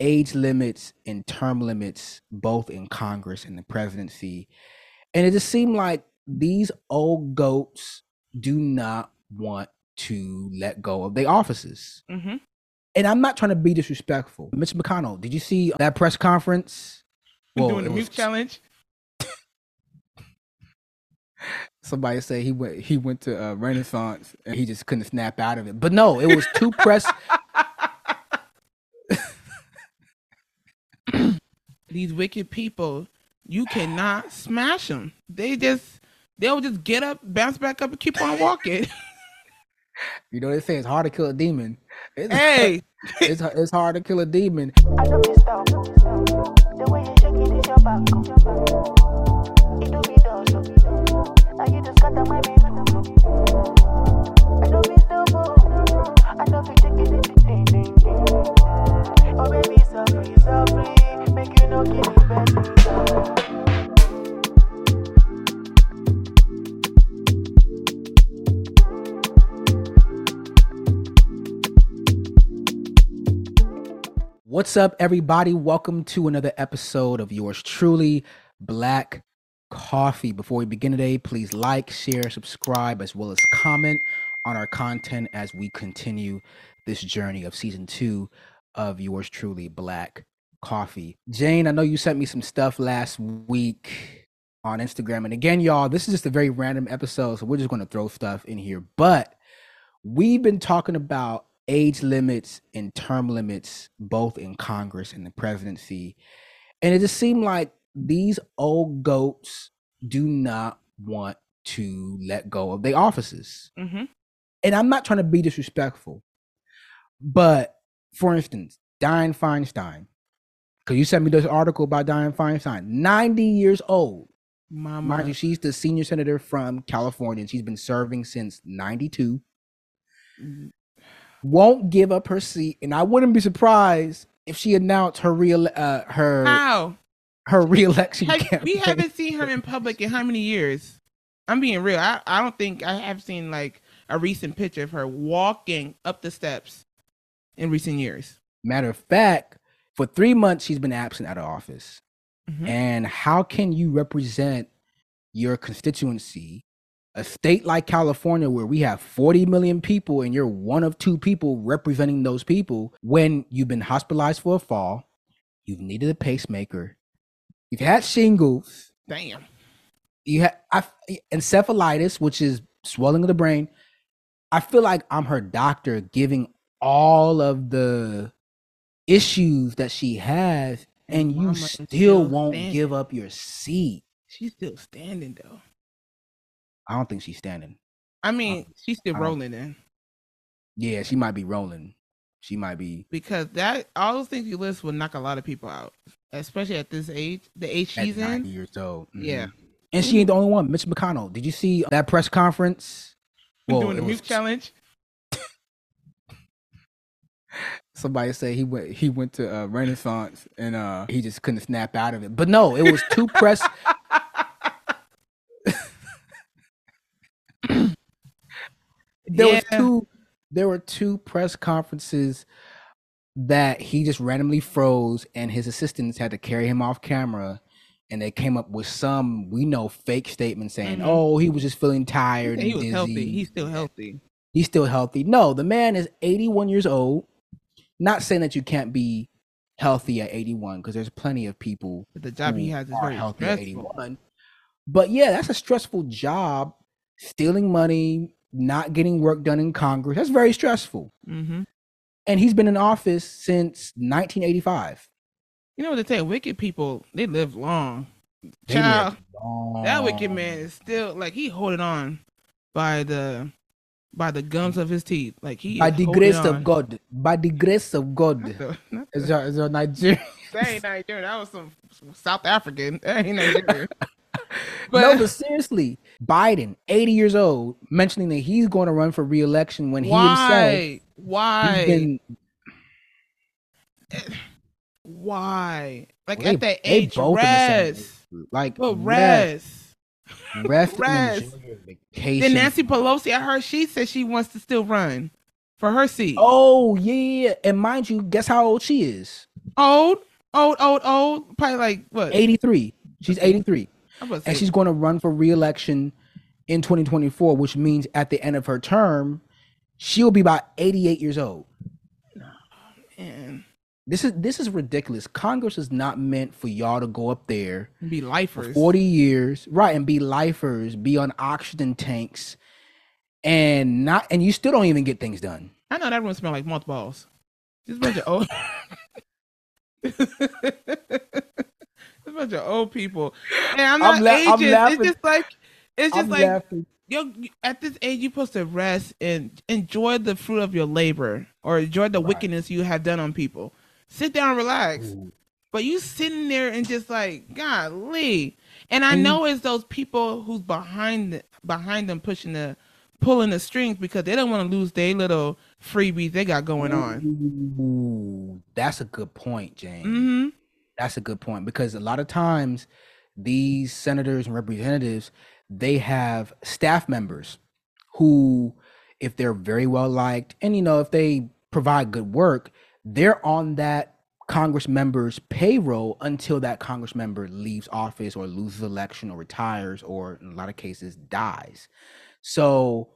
age limits and term limits both in Congress and the presidency. And it just seemed like these old goats do not want to let go of their offices. Mm-hmm. And I'm not trying to be disrespectful. Mitch McConnell, did you see that press conference? Well, doing the mute challenge. Somebody said he went he went to uh, Renaissance and he just couldn't snap out of it. But no, it was two press. These wicked people, you cannot smash them. They just they'll just get up, bounce back up, and keep on walking. you know they say it's hard to kill a demon. It's hey, it's it's hard to kill a demon. What's up, everybody? Welcome to another episode of yours truly, Black Coffee. Before we begin today, please like, share, subscribe, as well as comment on our content as we continue this journey of season two of yours truly, Blaq Koffee. Jane, I know you sent me some stuff last week on Instagram. And again, y'all, this is just a very random episode, so we're just going to throw stuff in here. But we've been talking about age limits and term limits both in Congress and the presidency. And it just seemed like these old goats do not want to let go of their offices. Mm-hmm. And I'm not trying to be disrespectful, but for instance, Dianne Feinstein, because you sent me this article about Dianne Feinstein, 90 years old. Mama. Mind you, she's the senior senator from California, and she's been serving since 92 won't give up her seat, and I wouldn't be surprised if she announced her real uh, her how her reelection. Have, we haven't seen her in public in how many years? I'm being real. I, I don't think I have seen like a recent picture of her walking up the steps in recent years. Matter of fact, for three months she's been absent out of office. Mm-hmm. And how can you represent your constituency a state like California, where we have 40 million people and you're one of two people representing those people, when you've been hospitalized for a fall, you've needed a pacemaker, you've had shingles, damn, you had encephalitis, which is swelling of the brain. I feel like I'm her doctor giving all of the issues that she has, and you still, still won't standing. give up your seat. She's still standing though. I don't think she's standing. I mean, she's still rolling in. Yeah, she might be rolling. She might be because that all those things you list will knock a lot of people out, especially at this age, the age she's in. Years old. Mm-hmm. Yeah, and she ain't the only one. Mitch McConnell. Did you see that press conference? Well, doing the mute challenge. Somebody said he went he went to uh, Renaissance and uh, he just couldn't snap out of it. But no, it was two press there yeah. was two there were two press conferences that he just randomly froze and his assistants had to carry him off camera and they came up with some we know fake statement saying mm-hmm. oh he was just feeling tired he, was dizzy. healthy he's still healthy he's still healthy no the man is 81 years old not saying that you can't be healthy at 81 because there's plenty of people the job he has is very healthy stressful. at 81 but yeah that's a stressful job stealing money not getting work done in Congress. That's very stressful. Mm-hmm. And he's been in office since 1985. You know what they say? Wicked people, they live long. They Child, live long. that wicked man is still like he holding on by the by the gums of his teeth. Like he by the grace on. of God. By the grace of God. is your is your Nigerian? That ain't Nigerian. That was some, some South African. That ain't Nigerian. but, no, but seriously, Biden, 80 years old, mentioning that he's going to run for reelection when why? he himself. Why? Been, why? Like they, at that age, rest. Like, but rest. Rest. rest. Then Nancy Pelosi, I heard she said she wants to still run for her seat. Oh yeah, and mind you, guess how old she is? Old, old, old, old. Probably like what? 83. She's 83. And she's going to run for reelection in 2024, which means at the end of her term, she'll be about 88 years old. No, man. This is this is ridiculous. Congress is not meant for y'all to go up there and be lifers 40 years, right? And be lifers, be on oxygen tanks, and not and you still don't even get things done. I know that room smell like mothballs. Just a bunch of old a bunch of old people. And I'm not I'm la- ageist. It's just like it's just I'm like laughing. Yo, at this age, you're supposed to rest and enjoy the fruit of your labor or enjoy the right. wickedness you have done on people. Sit down, relax. Ooh. But you sitting there and just like, golly. And I know it's those people who's behind the, behind them pushing the pulling the strings because they don't want to lose their little freebies they got going on. Ooh, that's a good point, Jane. Mm-hmm. That's a good point because a lot of times these senators and representatives they have staff members who, if they're very well liked and you know if they provide good work, they're on that Congress member's payroll until that Congress member leaves office or loses election or retires or in a lot of cases dies. So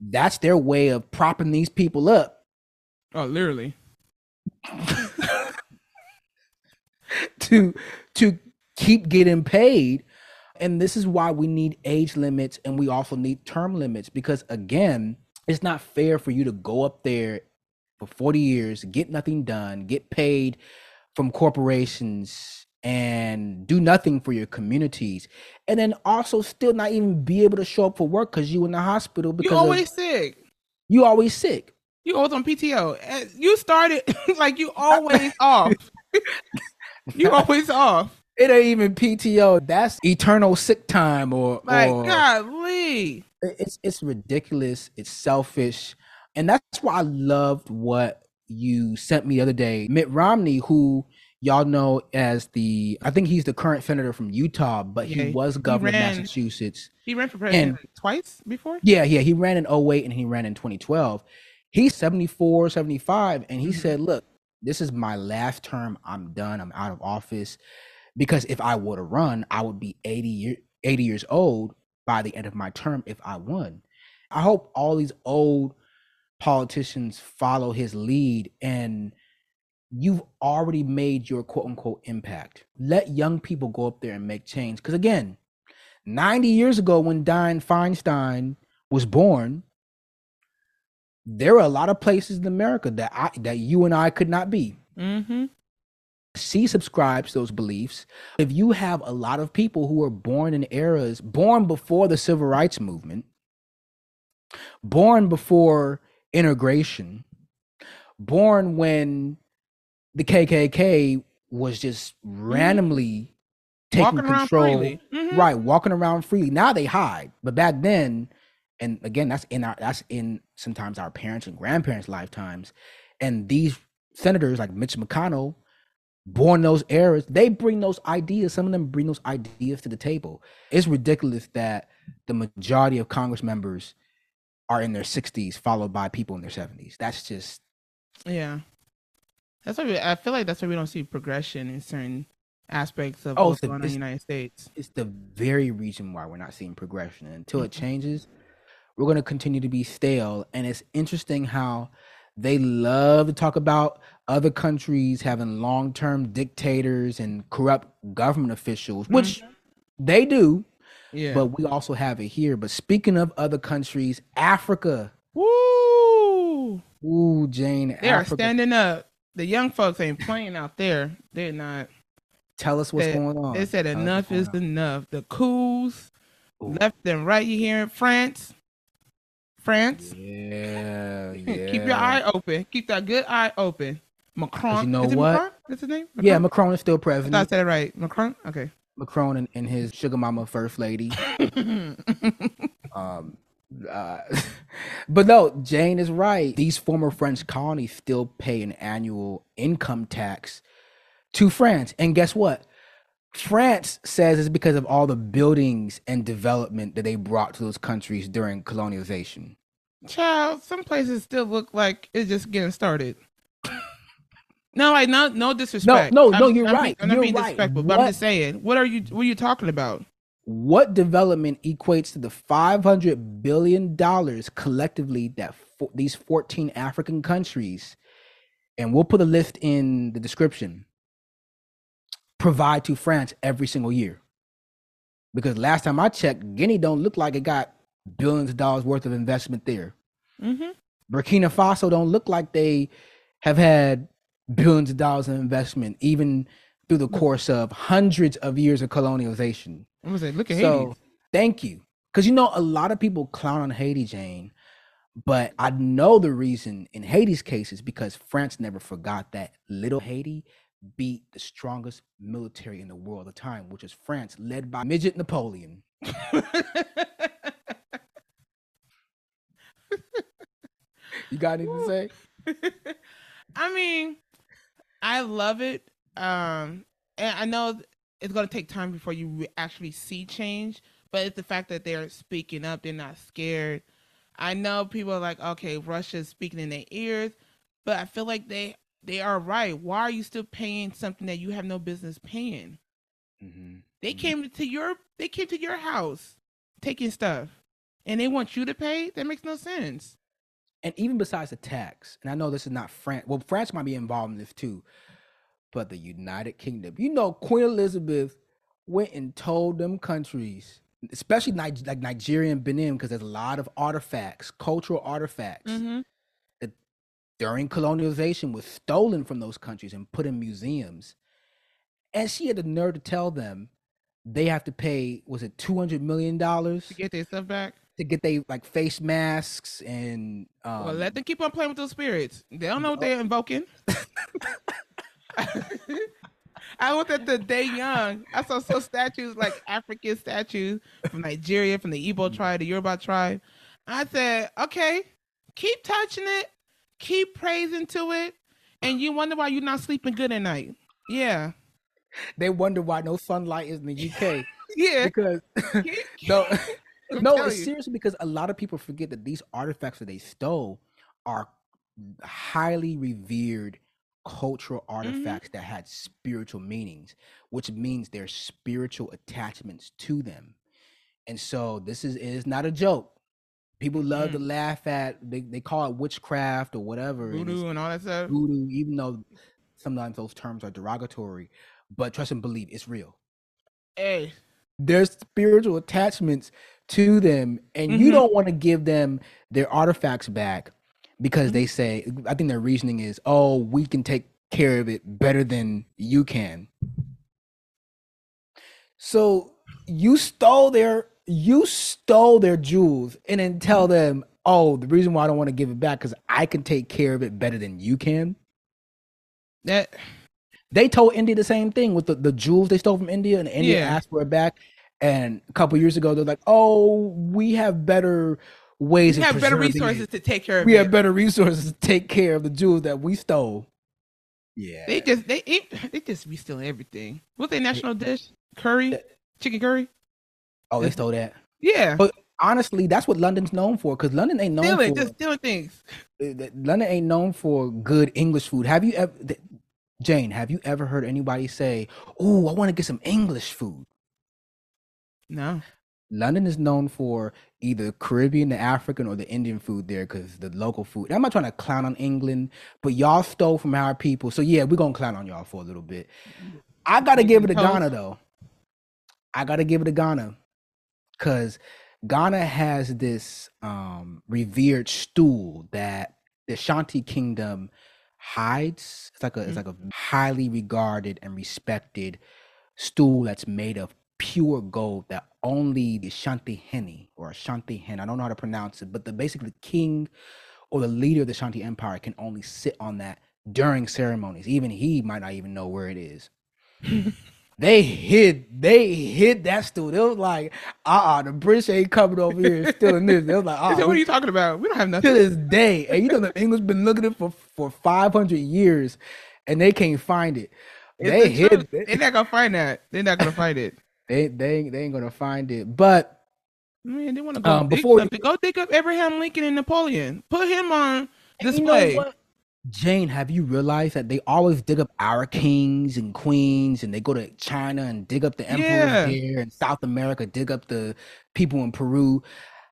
that's their way of propping these people up. Oh, literally. to to keep getting paid. And this is why we need age limits and we also need term limits because again, it's not fair for you to go up there for 40 years, get nothing done, get paid from corporations and do nothing for your communities and then also still not even be able to show up for work because you in the hospital because you always of, sick. You always sick. You always on pto you started like you always off. You always off. It ain't even pto that's eternal sick time or like or, golly. It's it's ridiculous. It's selfish and that's why I loved what you sent me the other day. Mitt Romney, who y'all know as the I think he's the current senator from Utah, but yeah, he was governor he ran, of Massachusetts. He ran for president and, twice before? Yeah, yeah. He ran in 08 and he ran in 2012. He's 74, 75, and he mm-hmm. said, Look, this is my last term. I'm done. I'm out of office. Because if I were to run, I would be 80 year, 80 years old by the end of my term if I won. I hope all these old politicians follow his lead and you've already made your quote unquote impact. Let young people go up there and make change. Because again, 90 years ago, when Dianne Feinstein was born, there were a lot of places in America that I that you and I could not be. Mm-hmm. She subscribes those beliefs. If you have a lot of people who were born in eras born before the civil rights movement, born before integration, born when the KKK was just mm-hmm. randomly taking walking control, mm-hmm. right? Walking around freely. Now they hide, but back then, and again, that's in our that's in sometimes our parents and grandparents' lifetimes, and these senators like Mitch McConnell, born those eras, they bring those ideas. Some of them bring those ideas to the table. It's ridiculous that the majority of Congress members are in their 60s, followed by people in their 70s. That's just yeah. That's why we, I feel like that's why we don't see progression in certain aspects of oh, what's going on in the United States. It's the very reason why we're not seeing progression. Until mm-hmm. it changes, we're going to continue to be stale. And it's interesting how they love to talk about other countries having long-term dictators and corrupt government officials, which mm-hmm. they do. Yeah. But we also have it here. But speaking of other countries, Africa. Woo! Ooh, Jane. They Africa. are standing up. The young folks ain't playing out there. They're not. Tell us what's they, going on. They said enough is on. enough. The coups left and right. You hear in France? France. Yeah, yeah. Keep your eye open. Keep that good eye open. Macron. You know what? Macron? That's his name. Macron? Yeah, Macron is still president. I, I said it right. Macron. Okay. Macron and, and his sugar mama first lady. um, uh, but no, Jane is right. These former French colonies still pay an annual income tax to France. And guess what? France says it's because of all the buildings and development that they brought to those countries during colonialization. Child, some places still look like it's just getting started. No, like no, no disrespect. No, no, no. You're I'm right. I'm not being right. disrespectful, what, but I'm just saying. What are you? What are you talking about? What development equates to the 500 billion dollars collectively that for, these 14 African countries, and we'll put a list in the description, provide to France every single year? Because last time I checked, Guinea don't look like it got billions of dollars worth of investment there. Mm-hmm. Burkina Faso don't look like they have had billions of dollars in investment, even through the mm. course of hundreds of years of colonialization. I'm gonna say, look at so, Haiti. Thank you, because you know a lot of people clown on Haiti, Jane, but I know the reason in Haiti's case is because France never forgot that little Haiti beat the strongest military in the world at the time, which is France, led by midget Napoleon. you got anything to say? I mean, I love it. Um, and I know it's going to take time before you actually see change, but it's the fact that they're speaking up, they're not scared. I know people are like, okay, Russia's speaking in their ears, but I feel like they they are right. Why are you still paying something that you have no business paying? Mm-hmm. They mm-hmm. came to your they came to your house taking stuff, and they want you to pay. That makes no sense. And even besides the tax, and I know this is not France. Well, France might be involved in this too, but the United Kingdom. You know, Queen Elizabeth went and told them countries, especially like Nigeria and Benin, because there's a lot of artifacts, cultural artifacts. Mm-hmm during colonialization was stolen from those countries and put in museums. And she had the nerve to tell them they have to pay, was it two hundred million dollars to get their stuff back? To get they like face masks and um, well, let them keep on playing with those spirits. They don't know what they're invoking. I looked at the Day Young. I saw some statues like African statues from Nigeria, from the Igbo tribe, the Yoruba tribe. I said, okay, keep touching it keep praising to it, and you wonder why you're not sleeping good at night. Yeah. They wonder why no sunlight is in the UK. yeah. Because no, no, it's seriously because a lot of people forget that these artifacts that they stole are highly revered cultural mm-hmm. artifacts mm-hmm. that had spiritual meanings, which means there's spiritual attachments to them. And so this is is not a joke. People love mm. to laugh at they, they call it witchcraft or whatever voodoo and, and all that stuff. Voodoo, even though sometimes those terms are derogatory, but trust and believe it's real. Hey, there's spiritual attachments to them, and mm-hmm. you don't want to give them their artifacts back because mm-hmm. they say I think their reasoning is, oh, we can take care of it better than you can. So you stole their you stole their jewels and then tell them, oh, the reason why I don't want to give it back because I can take care of it better than you can. That they told India the same thing with the, the jewels they stole from India, and India yeah. asked for it back. And a couple years ago, they're like, "Oh, we have better ways. We have better resources it. to take care of. We it. have better resources to take care of the jewels that we stole." Yeah, they just they they just be stealing everything. What's their national dish? Curry, chicken curry. Oh, they stole that. Yeah, but honestly, that's what London's known for. Because London ain't known stealing, for just stealing things. London ain't known for good English food. Have you ever, Jane? Have you ever heard anybody say, "Oh, I want to get some English food"? No. London is known for either Caribbean, the African, or the Indian food there because the local food. I'm not trying to clown on England, but y'all stole from our people. So yeah, we're gonna clown on y'all for a little bit. I gotta give it to Ghana though. I gotta give it to Ghana because Ghana has this um, revered stool that the Ashanti Kingdom hides. It's like a mm-hmm. it's like a highly regarded and respected stool that's made of pure gold that only the Ashanti Henny or Ashanti Hen, I don't know how to pronounce it, but the basically the king or the leader of the Ashanti Empire can only sit on that during ceremonies. Even he might not even know where it is. they hid they hid that stool. They was like, uh uh the British ain't coming over here stealing this. They was like, uh what are you talking about? We don't have nothing. To this day. And you know the English been looking at it for, for five hundred years and they can't find it. It's they hid it. They're not gonna find that. They're not gonna find it. They they they ain't gonna find it. But Man, they want to go um, before you, go dig up Abraham Lincoln and Napoleon. Put him on display. You know Jane, have you realized that they always dig up our kings and queens, and they go to China and dig up the emperors yeah. there, and South America dig up the people in Peru?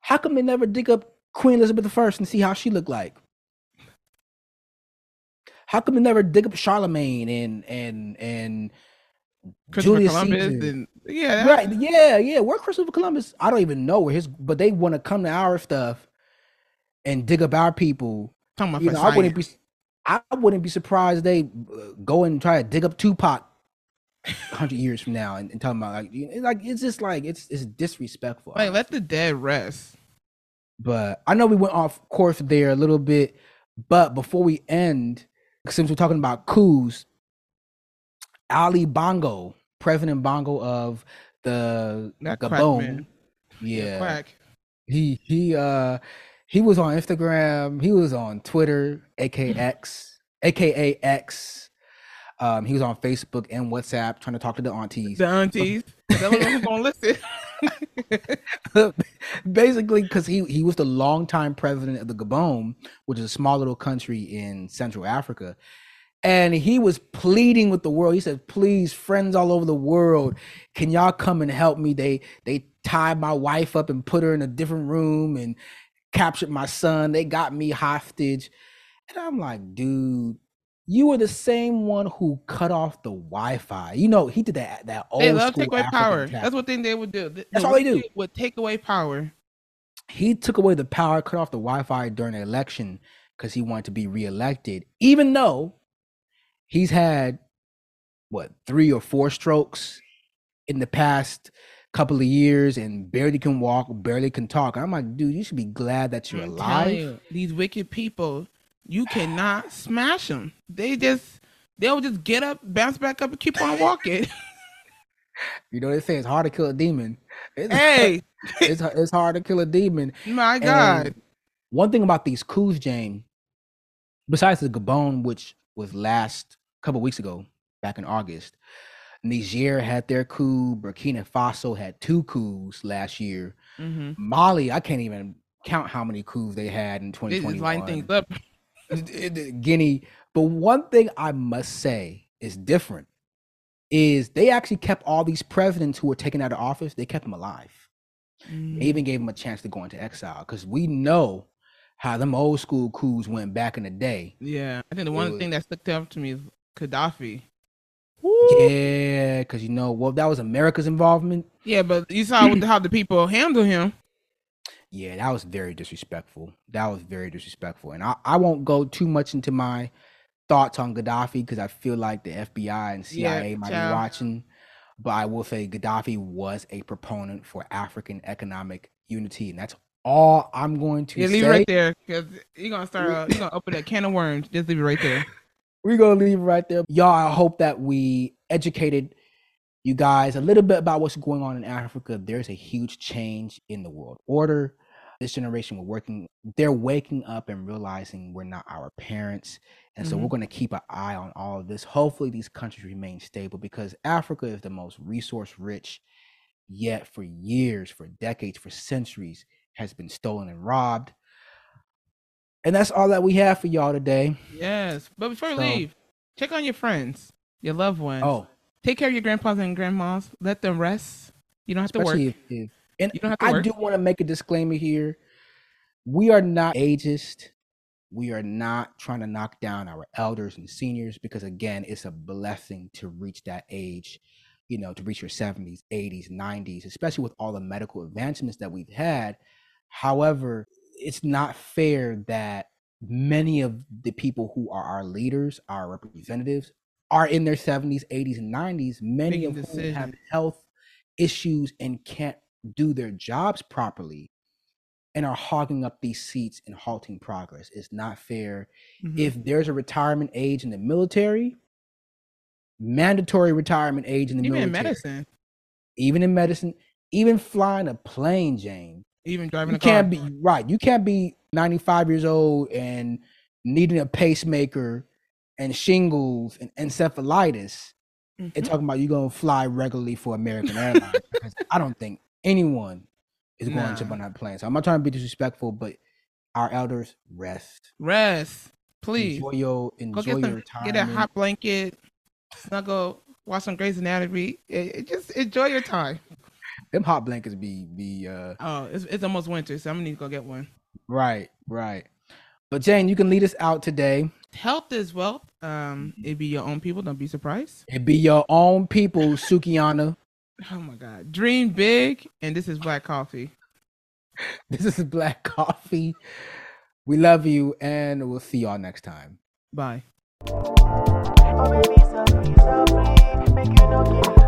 How come they never dig up Queen Elizabeth I and see how she looked like? How come they never dig up Charlemagne and and and Julius Columbus Caesar? And, yeah, right, yeah, yeah. Where Christopher Columbus? I don't even know where his, but they want to come to our stuff and dig up our people. Talking about you know, I wouldn't be I wouldn't be surprised they uh, go and try to dig up Tupac hundred years from now and, and talking about like like it's just like it's it's disrespectful. Like let the dead rest. But I know we went off course there a little bit, but before we end, since we're talking about coups, Ali Bongo, President Bongo of the Gabon, yeah, quack. he he uh he was on Instagram. He was on Twitter, aka X, aka X. Um, he was on Facebook and WhatsApp trying to talk to the aunties. The aunties. Gonna listen. Basically, because he he was the longtime president of the Gabon, which is a small little country in Central Africa, and he was pleading with the world. He said, "Please, friends all over the world, can y'all come and help me?" They they tied my wife up and put her in a different room, and captured my son. They got me hostage. And I'm like, dude, you were the same one who cut off the Wi-Fi. You know, he did that that old they love take away African power. That's what thing they would do. The, That's all they do. Would take away power. He took away the power, cut off the Wi-Fi during the election because he wanted to be reelected, even though he's had what three or four strokes in the past couple of years and barely can walk, barely can talk. I'm like, dude, you should be glad that you're I'm alive. You, these wicked people, you cannot smash them. They just they'll just get up, bounce back up, and keep on walking. you know they say it's hard to kill a demon. It's hey, it's it's hard to kill a demon. My God. And one thing about these coups, Jane, besides the Gabon, which was last couple weeks ago, back in August, Niger had their coup. Burkina Faso had two coups last year. Mm-hmm. Mali, I can't even count how many coups they had in 2021. They just line things up. Guinea. But one thing I must say is different is they actually kept all these presidents who were taken out of office, they kept them alive. Mm. They even gave them a chance to go into exile because we know how them old school coups went back in the day. Yeah, I think the one was, thing that stuck out to me is Gaddafi. Yeah, because you know, well, that was America's involvement. Yeah, but you saw how the people handle him. Yeah, that was very disrespectful. That was very disrespectful. And I, I won't go too much into my thoughts on Gaddafi because I feel like the FBI and CIA yeah, might child. be watching. But I will say Gaddafi was a proponent for African economic unity, and that's all I'm going to say. yeah, leave it right there because you're gonna start. Uh, you're gonna open that can of worms. Just leave it right there. We're gonna leave right there. Y'all, I hope that we educated you guys a little bit about what's going on in Africa. There's a huge change in the world order. This generation we're working, they're waking up and realizing we're not our parents. And so mm-hmm. we're going to keep an eye on all of this. Hopefully, these countries remain stable because Africa is the most resource rich, yet for years, for decades, for centuries, has been stolen and robbed. And that's all that we have for y'all today. Yes. But before you so, leave, check on your friends, your loved ones. Oh. Take care of your grandpas and grandmas. Let them rest. You don't have to work. If, if, and you don't have to I work. do want to make a disclaimer here. We are not ageist. We are not trying to knock down our elders and seniors because again, it's a blessing to reach that age, you know, to reach your 70s, 80s, 90s, especially with all the medical advancements that we've had. However, it's not fair that many of the people who are our leaders, our representatives, are in their 70s, 80s, and 90s. Many Making of them have health issues and can't do their jobs properly and are hogging up these seats and halting progress. It's not fair. Mm-hmm. If there's a retirement age in the military, mandatory retirement age in the even military. Even in medicine. Even in medicine. Even flying a plane, Jane. Even driving you can't be right. You can't be 95 years old and needing a pacemaker and shingles and encephalitis mm-hmm. and talking about you're gonna fly regularly for American Airlines. because I don't think anyone is going to jump on that plane. So I'm not trying to be disrespectful, but our elders rest. Rest. Please enjoy your enjoy Go get your time. Get a hot blanket. Snuggle. Watch some Grey's Anatomy. It, it just enjoy your time. Them hot blankets be be. uh Oh, it's, it's almost winter, so I'm gonna need to go get one. Right, right. But Jane, you can lead us out today. Health is wealth. Um, it be your own people. Don't be surprised. It be your own people, Sukiana. Oh my God! Dream big, and this is BlaqKoffee. This is BlaqKoffee. We love you, and we'll see y'all next time. Bye. Oh, baby, so free, so free.